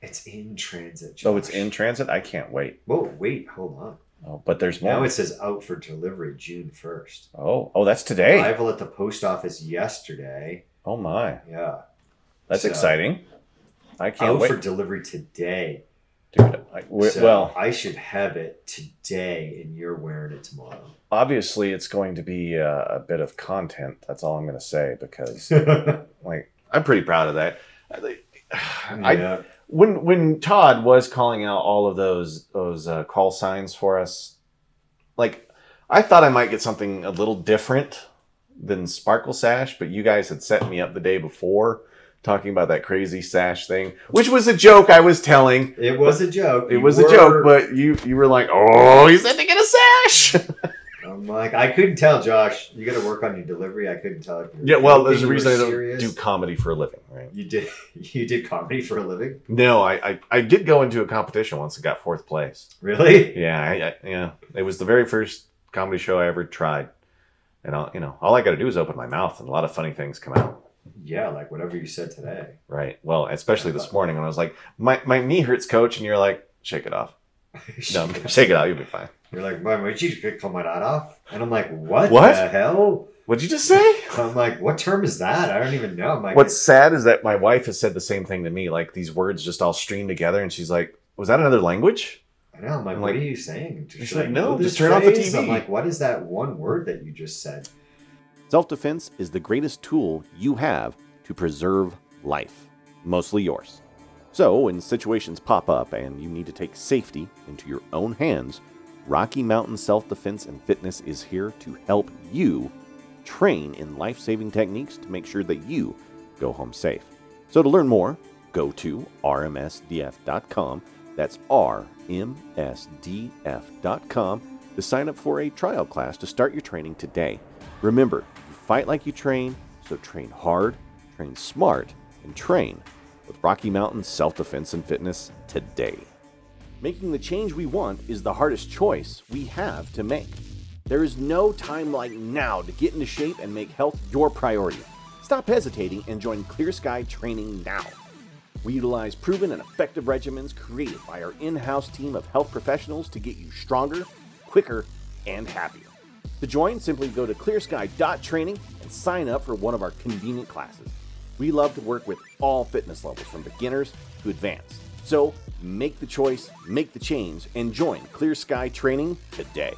It's in transit. Oh, it's in transit. I can't wait. Whoa, wait, hold on. Oh, but there's more. Now it says out for delivery June first. oh, oh, that's today. Arrival at the post office yesterday. oh my, Yeah. that's So- exciting. I can't out wait, for delivery today. dude. I, So well, I should have it today, and you're wearing it tomorrow. obviously, it's going to be a, a bit of content. That's all I'm going to say because, like, I'm pretty proud of that. I, I yeah. When when Todd was calling out all of those those uh, call signs for us, like I thought I might get something a little different than Sparkle Sash, but you guys had set me up the day before talking about that crazy sash thing, which was a joke I was telling. It was a joke. It You was a joke, but you you were like, "Oh, he said to get a sash." I'm like, I couldn't tell, Josh. You got to work on your delivery. I couldn't tell. If yeah, well, there's a reason I don't serious. do comedy for a living, right? You did. You did comedy for a living, No, I, I I did go into a competition once and got fourth place. really? Yeah, I, I, yeah. It was the very first comedy show I ever tried, and I'll, you know, all I got to do is open my mouth, and a lot of funny things come out. Yeah, like whatever you said today. Right. Well, especially this morning when I was like, my my knee hurts, coach, and you're like, shake it off. No, shake it out. You'll be fine. You're like, why would you cut my dad off? And I'm like, what, What? the hell? What'd you just say? I'm like, what term is that? I don't even know. I'm like, What's sad is that my wife has said the same thing to me. Like these words just all stream together, and she's like, "Was that another language?" I know. I'm like, I'm what like- are you saying? She's like, I no, just this turn off the TV. I'm like, what is that one word that you just said? Self defense is the greatest tool you have to preserve life, mostly yours. So, when situations pop up and you need to take safety into your own hands, Rocky Mountain Self Defense and Fitness is here to help you train in life saving techniques to make sure that you go home safe. So, to learn more, go to rmsdf.com. That's rmsdf.com to sign up for a trial class to start your training today. Remember, you fight like you train, so train hard, train smart, and train with Rocky Mountain Self Defense and Fitness today. Making the change we want is the hardest choice we have to make. There is no time like now to get into shape and make health your priority. Stop hesitating and join Clear Sky Training now. We utilize proven and effective regimens created by our in house team of health professionals to get you stronger, quicker, and happier. To join, simply go to clearsky.training and sign up for one of our convenient classes. We love to work with all fitness levels from beginners to advanced. So make the choice, make the change, and join Clear Sky Training today.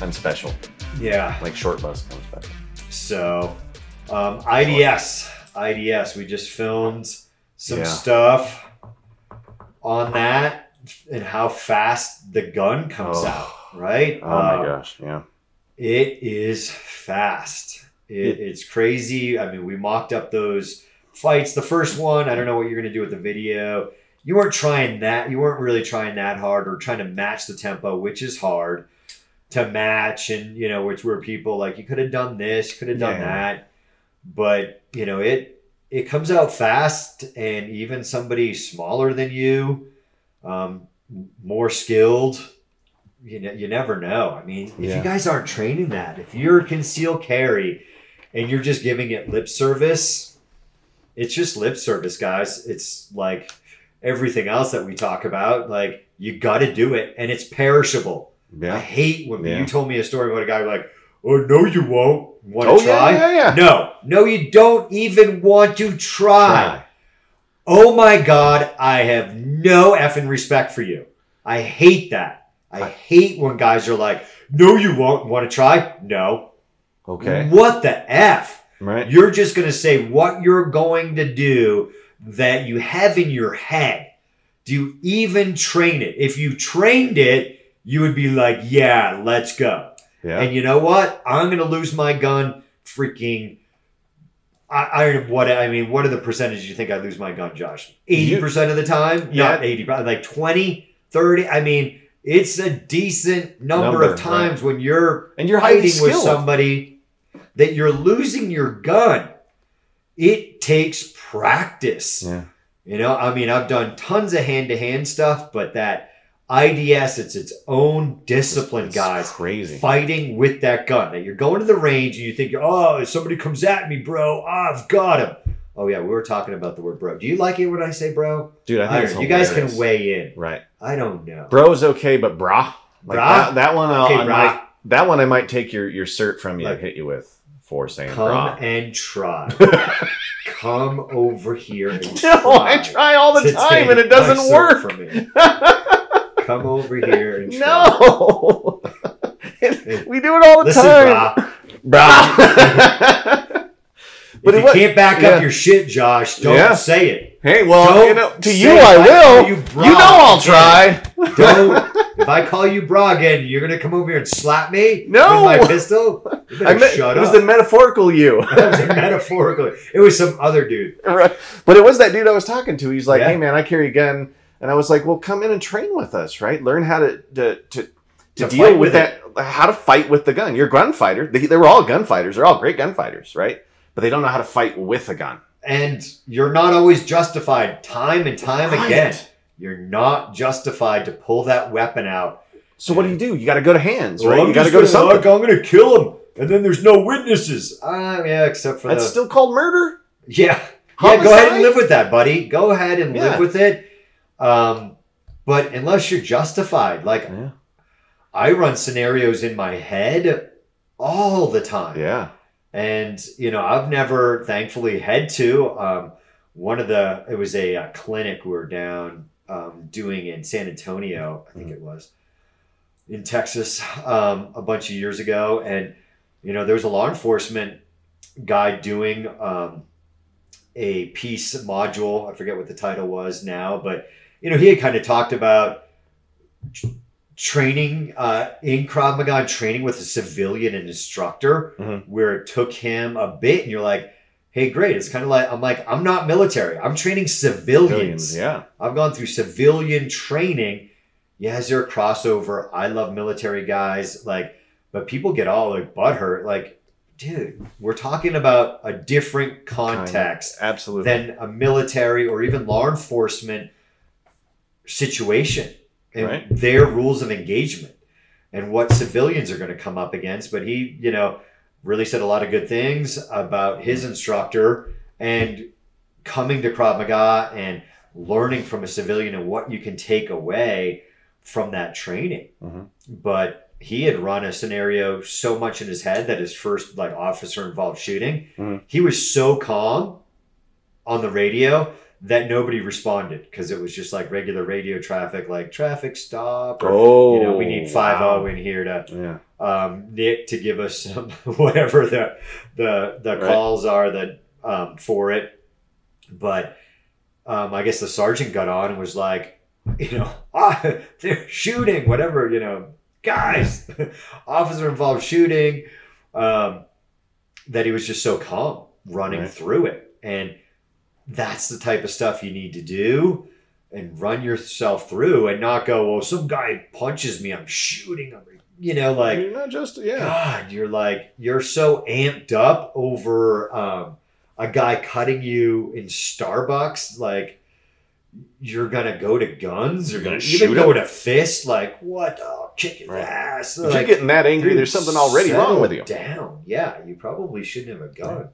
I'm special. Yeah. Like short bus, I'm special. So, um, IDS, IDS, we just filmed some Yeah. stuff on that and how fast the gun comes Oh. out, right? Oh my Um, gosh, yeah. It is fast. It, it's crazy. I mean, we mocked up those fights. The first one, I don't know what you're going to do with the video. You weren't trying that. You weren't really trying that hard or trying to match the tempo, which is hard to match. And, you know, which where people like, you could have done this, could have done Yeah. that. But, you know, it, it comes out fast and even somebody smaller than you, um, more skilled, you know, you never know. I mean, if Yeah. you guys aren't training that, if you're conceal carry and you're just giving it lip service, it's just lip service, guys. It's like everything else that we talk about. Like you got to do it, and it's perishable. Yeah. I hate when Yeah. you told me a story about a guy like, "Oh no, you won't want to Oh try." yeah, yeah, yeah. No, no, you don't even want to try. Oh my God, I have no effing respect for you. I hate that. I I- hate when guys are like, no, you won't want to try. No. Okay. What the F? Right. You're just going to say what you're going to do that you have in your head. Do you even train it? If you trained it, you would be like, yeah, let's go. Yeah. And you know what? I'm gonna lose my gun freaking I, I don't know what I mean, what are the percentages you think I lose my gun, Josh? 80% of the time? Yeah. Not 80, probably like 20, 30. I mean, it's a decent number, Number, of times when you're and you're fighting with somebody that you're losing your gun. It takes practice. Yeah. You know, I mean, I've done tons of hand to hand stuff, but that IDS, it's its own discipline, It's guys. Crazy. Fighting with that gun. That you're going to the range and you think, oh, if somebody comes at me, bro, I've got him. Oh, yeah, we were talking about the word bro. Do you like it when I say bro? Dude, I I think it's. You guys can weigh in. Right. I don't know. Bro is okay, but brah. Like Brah? That, that one, I'll, Okay, I might, that one I might take your, your cert from you Like- and hit you with for saying Come brah. and try. Come over here and no, I try all the time and it doesn't work. From me. Come over here and no. we do it all the Listen, time. brah. Brah. If you what- can't back yeah. up your shit, Josh, don't Yeah. say it. hey, well, Don't you know, to you I will. you You, know I'll try. Don't. if I call you bra again, you're gonna come over here and slap me No. with my pistol. I meant, shut it was up. the metaphorical you. that was metaphorical. It was some other dude. right. But it was that dude I was talking to. He's like, Yeah. "Hey man, I carry a gun," and I was like, "Well, come in and train with us, right? Learn how to to to, to, To deal with with that, how to fight with the gun. You're a gunfighter. They, they were all gunfighters. They're all great gunfighters, right? But they don't know how to fight with a gun. And you're not always justified. Time and time Right. again, you're not justified to pull that weapon out. So what do you do? You got to go to hands, right? I'm you got to go to something. I'm gonna kill him, and then there's no witnesses. Ah, yeah, except for That's the still called murder. yeah. Yeah, go ahead and live with that, buddy. Go ahead and Yeah. live with it. Um, but unless you're justified, like Yeah. I run scenarios in my head all the time. Yeah. And, you know, I've never thankfully had to. Um, one of the, it was a, uh clinic we were down um, doing in San Antonio, I think it was, in Texas um, a bunch of years ago. And, you know, there was a law enforcement guy doing um, a piece module. I forget what the title was now, but, you know, he had kind of talked about training uh, in Krav Maga, training with a civilian and instructor, Mhm. where it took him a bit, and you're like, hey, great. It's kind of like, I'm like, I'm not military. I'm training civilians. Billions. Yeah. I've gone through civilian training. Yeah, is there a crossover? I love military guys, like, but people get all like butthurt. Like, dude, we're talking about a different context Absolutely. than a military or even law enforcement situation and Right. their rules of engagement and what civilians are going to come up against. But he, you know, really said a lot of good things about his instructor and coming to Krav Maga and learning from a civilian and what you can take away from that training. Mhm. But he had run a scenario so much in his head that his first like officer involved shooting, Mhm. he was so calm on the radio that nobody responded because it was just like regular radio traffic, like traffic stop, or oh, you know, we need five wow. zero in here to Yeah. um, Nick to give us some whatever the the the Right. calls are that um, for it. But um, I guess the sergeant got on and was like, you know, ah, they're shooting, whatever, you know, guys, officer involved shooting. Um, that he was just so calm running Right. through it, and that's the type of stuff you need to do and run yourself through and not go, well, some guy punches me, I'm shooting him. You know, like, You're not just yeah. God, you're like, you're so amped up over um, a guy cutting you in Starbucks. Like, you're going to go to guns. You're You're going gonna to even shoot go him? to fist. Like, what? Oh, kick his Right. ass. If Like, you're getting that angry, dude, there's something already wrong with you. Down. Yeah, you probably shouldn't have a gun.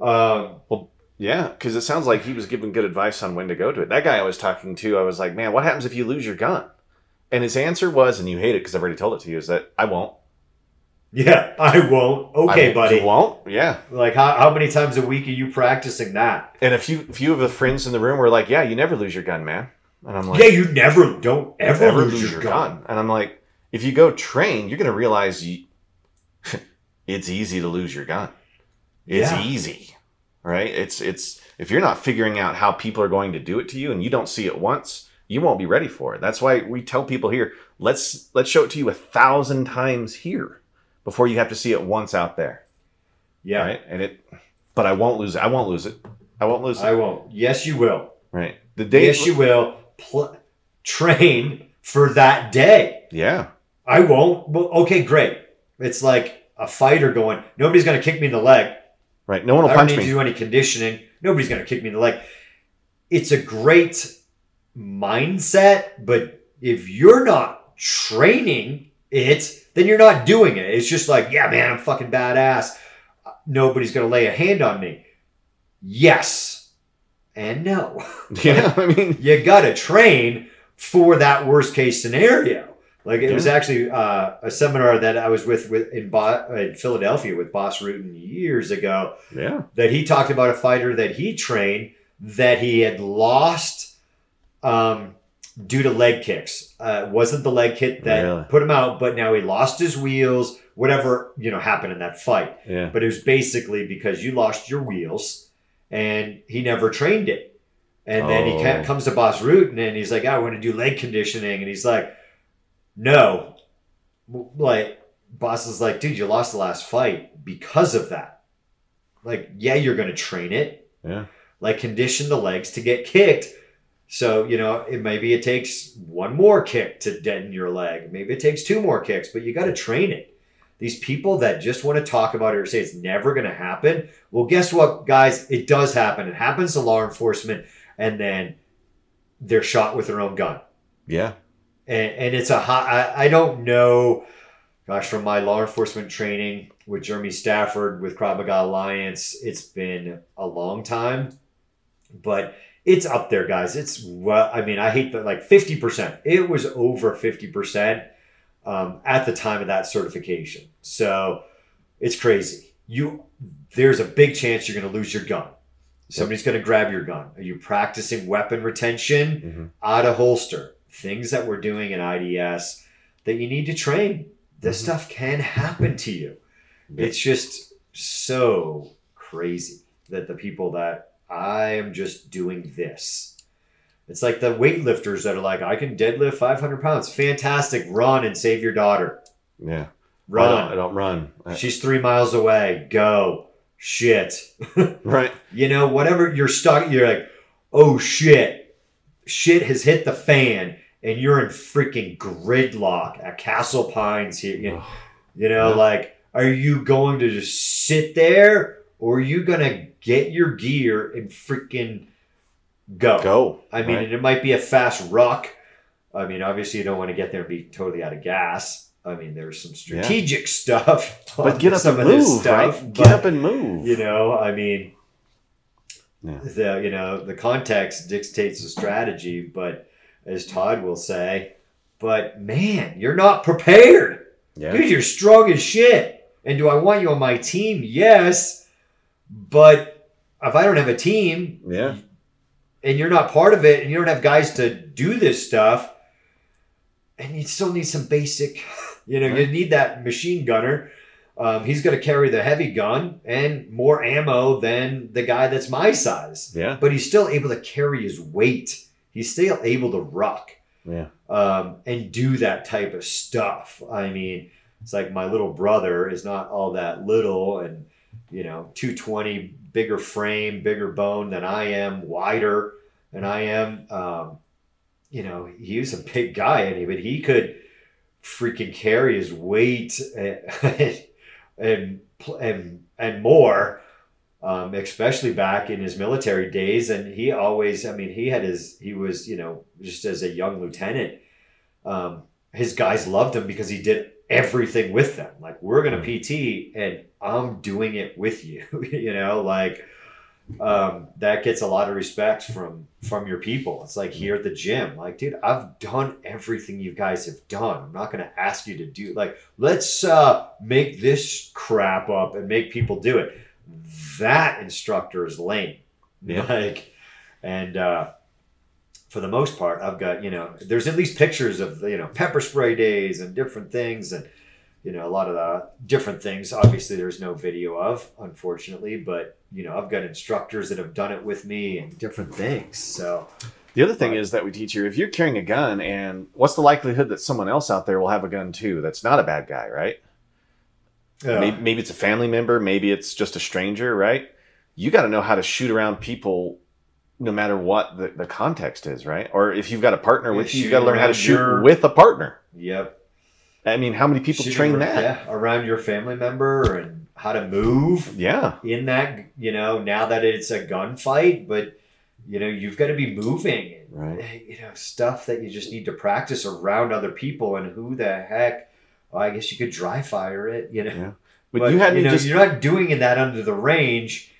Um, Yeah, because it sounds like he was giving good advice on when to go to it. That guy I was talking to, I was like, man, what happens if you lose your gun? And his answer was, and you hate it because I've already told it to you, is that I won't. Yeah, I won't. Okay, I, buddy. You won't? Yeah. Like, how, how many times a week are you practicing that? And a few, few of the friends in the room were like, yeah, you never lose your gun, man. And I'm like, yeah, you never, don't ever, ever lose, your, gun. And I'm like, if you go train, you're going to realize you, it's easy to lose your gun. It's Yeah. easy, right? It's it's if you're not figuring out how people are going to do it to you and you don't see it once, you won't be ready for it. That's why we tell people here, let's let's show it to you a thousand times here before you have to see it once out there, Yeah, right? And it, but I won't lose it. I won't lose it. I won't lose it. I won't. Yes, you will. right? The day, yes, you will. Pl- train for that day. yeah, I won't. Well, okay, great. It's like a fighter going, nobody's going to kick me in the leg. Right. No one will I don't need me. to do any conditioning. Nobody's going to kick me in the leg. It's a great mindset, but if you're not training it, then you're not doing it. It's just like, yeah, man, I'm fucking badass. Nobody's going to lay a hand on me. Yes and no. yeah, I mean, you got to train for that worst case scenario. Like it was actually uh, a seminar that I was with, with in, Bo- in Philadelphia with Bas Rutten years ago yeah, that he talked about a fighter that he trained that he had lost um, due to leg kicks. Uh, wasn't the leg kick that Really? put him out, but now he lost his wheels. Whatever you know happened in that fight, yeah, but it was basically because you lost your wheels and he never trained it. And then he Oh. comes to Bas Rutten and he's like, I want to do leg conditioning. And he's like, no. Like, Bas is like, dude, you lost the last fight because of that. Like, yeah, you're going to train it. Yeah. Like, condition the legs to get kicked. So, you know, it maybe it takes one more kick to deaden your leg. Maybe it takes two more kicks, but you got to train it. These people that just want to talk about it or say it's never going to happen. Well, guess what, guys? It does happen. It happens to law enforcement, and then they're shot with their own gun. yeah. And, and it's a hot, I, I don't know, gosh, from my law enforcement training with Jeremy Stafford with Krav Maga Alliance, it's been a long time, but it's up there, guys. It's well, I mean, I hate that like 50%. It was over 50% um, at the time of that certification. So it's crazy. You, there's a big chance you're going to lose your gun. Somebody's going to grab your gun. Are you practicing weapon retention? hmm out of holster, things that we're doing in IDS that you need to train. This Mhm. stuff can happen to you. Yeah. It's just so crazy that the people that I am just doing this. It's like the weightlifters that are like, I can deadlift 500 pounds. Fantastic. Run and save your daughter. Yeah. I don't, Run. I don't run. I- She's three miles away. Go. Shit. right. You know, whatever you're stuck, you're like, oh shit, shit has hit the fan, and you're in freaking gridlock at Castle Pines here. You, you know, Yeah. like, are you going to just sit there, or are you gonna get your gear and freaking go? Go. I mean, Right. and it might be a fast ruck. I mean, obviously, you don't want to get there and be totally out of gas. I mean, there's some strategic stuff. but get up some and of move, stuff, right? Get but- up and move. you know i mean Yeah. the you know the context dictates the strategy but as todd will say. But man you're not prepared. Yeah. dude you're strong as shit. And do i want you on my team? Yes. But if i don't have a team Yeah. and you're not part of it and you don't have guys to do this stuff and you still need some basic you know you need that machine gunner um, he's going to carry the heavy gun and more ammo than the guy that's my size. Yeah. but he's still able to carry his weight he's still able to rock. Yeah. um, and do that type of stuff. I mean, it's like my little brother is not all that little and, you know, 220, bigger frame, bigger bone than I am, wider than I am. Um, you know, he was a big guy, and but he could freaking carry his weight and and and, and more um, especially back in his military days. And he always, I mean, he had his, he was, you know, just as a young lieutenant, um, his guys loved him because he did everything with them. Like, we're going to PT and I'm doing it with you, you know, like, um, that gets a lot of respect from from your people. It's like here at the gym, like, dude, I've done everything you guys have done. I'm not gonna ask you to do like, let's uh, make this crap up and make people do it. That instructor is lame. Yeah. Like, and uh, for the most part, I've got you know, there's at least pictures of you know pepper spray days and different things and you know a lot of the different things obviously there's no video of unfortunately but you know i've got instructors that have done it with me and different things so The other thing is that we teach you if you're carrying a gun, and what's the likelihood that someone else out there will have a gun too? That's not a bad guy, right? Uh, Maybe, maybe it's a family member, maybe it's just a stranger, right? You got to know how to shoot around people no matter what the, the context is, right? Or if you've got a partner Yeah, with you, you got to learn how to shoot your- with a partner. yep I mean, how many people Shooting train around- that? yeah, around your family member and how to move Yeah. in that you know now that it's a gunfight but you know you've got to be moving Right. you know stuff that you just need to practice around other people and who the heck well, i guess you could dry fire it you know Yeah. But, you had me know, just you're not doing that under the range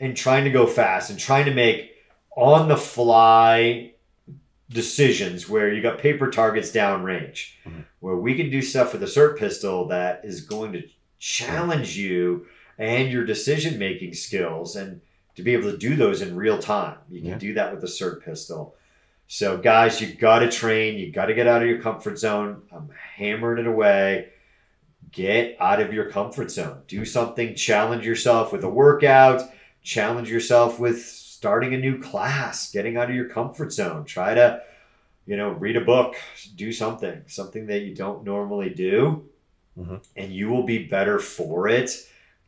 and trying to go fast and trying to make on the fly decisions where you got paper targets down range Mhm. where we can do stuff with a SIRT pistol that is going to challenge you and your decision making skills and to be able to do those in real time you can Yeah. do that with a SIRT pistol so guys you got to train. You got to get out of your comfort zone. I'm hammering it away. Get out of your comfort zone. Do something. Challenge yourself with a workout. Challenge yourself with starting a new class getting out of your comfort zone. Try to you know read a book. Do something something that you don't normally do. Mhm. and you will be better for it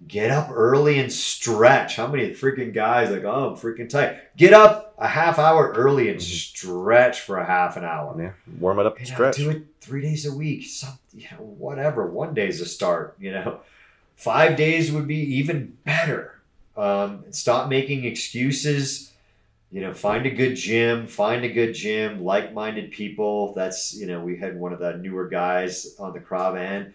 get up early and stretch how many freaking guys like oh i'm freaking tight get up a half hour early and Mhm. stretch for a half an hour yeah, warm it up and you know, stretch. do it three days a week. Some, you know, whatever. One day's a start. You know, five days would be even better. Um, stop making excuses. You know, find a good gym. Find a good gym. Like-minded people. That's you know, we had one of the newer guys on the Cravan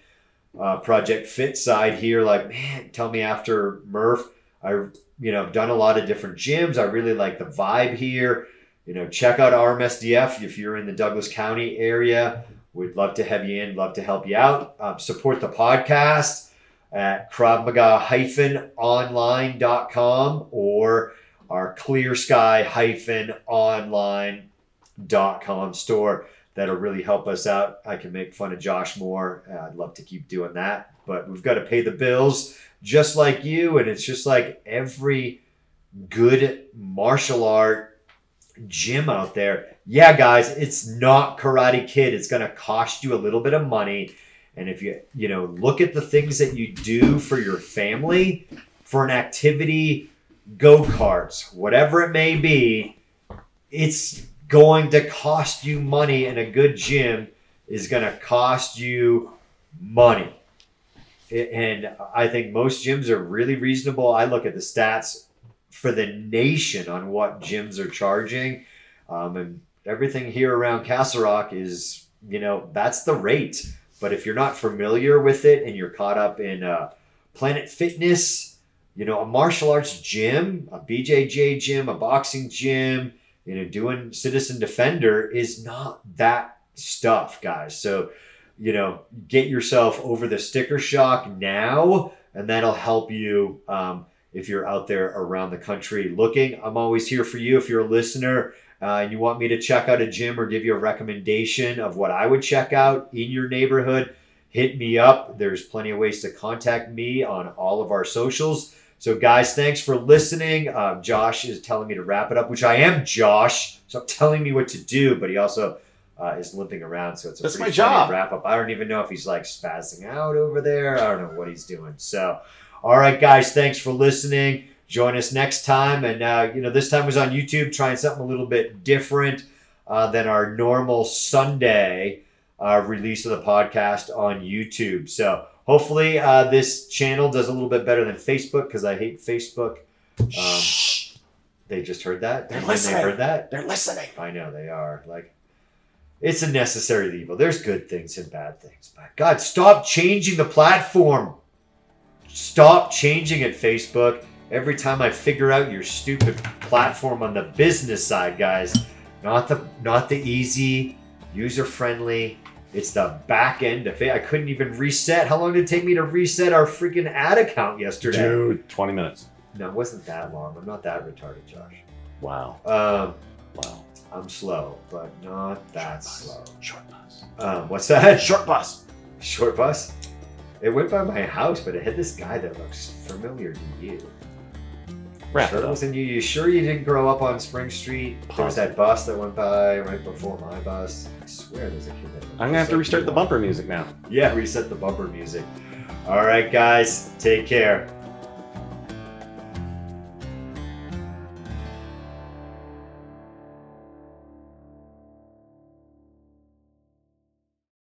uh, Project Fit side here. Like, man, tell me after Murph. I you know, I've done a lot of different gyms. I really like the vibe here you know, check out RMSDF if you're in the Douglas County area. We'd love to have you in, love to help you out. Um, support the podcast at kravmaga-online.com or our clear sky-online.com store. That'll really help us out. I can make fun of Josh more. Uh, I'd love to keep doing that, but we've got to pay the bills just like you. And it's just like every good martial art gym out there. Yeah, guys, it's not Karate Kid. It's going to cost you a little bit of money. And if you, you know, look at the things that you do for your family, for an activity, go karts, whatever it may be, it's going to cost you money. And a good gym is going to cost you money. And I think most gyms are really reasonable. I look at the stats for the nation on what gyms are charging. Um, and everything here around Castle Rock is, you know, that's the rate. But if you're not familiar with it and you're caught up in uh, Planet Fitness, you know, a martial arts gym, a BJJ gym, a boxing gym, you know, doing Citizen Defender is not that stuff, guys. So, you know, get yourself over the sticker shock now, and that'll help you. Um, if you're out there around the country looking. I'm always here for you if you're a listener uh, and you want me to check out a gym or give you a recommendation of what I would check out in your neighborhood. Hit me up. There's plenty of ways to contact me on all of our socials. So, guys, thanks for listening. Um, Josh is telling me to wrap it up, which I am Josh. So, telling me what to do, but he also uh, is limping around. So, it's a That's pretty my job. wrap up. I don't even know if he's like spazzing out over there. I don't know what he's doing. So, all right, guys, thanks for listening. Join us next time. And, uh, you know, this time was on YouTube, trying something a little bit different uh, than our normal Sunday uh, release of the podcast on YouTube. So hopefully uh, this channel does a little bit better than Facebook because I hate Facebook. Um, they just heard that. They're listening. They heard that. They're listening. I know they are. Like, it's a necessary evil. There's good things and bad things. But God, stop changing the platform. Stop changing it, Facebook. every time I figure out your stupid platform on the business side, guys. Not the not the easy, user friendly. It's the back end of it. I couldn't even reset. How long did it take me to reset our freaking ad account yesterday? Dude, 20 minutes. No, it wasn't that long. I'm not that retarded, Josh. Wow. Um, Wow. I'm slow, but not that slow. Short bus. Um, what's that? Short bus. Short bus. It went by my house, but it had this guy that looks familiar to you. Wrap sure it it up. wasn't you. You sure you didn't grow up on Spring Street? There was that bus that went by right before my bus. I swear there's a kid that. I'm gonna have to restart the bumper music now. Yeah, reset the bumper music. All right, guys, take care.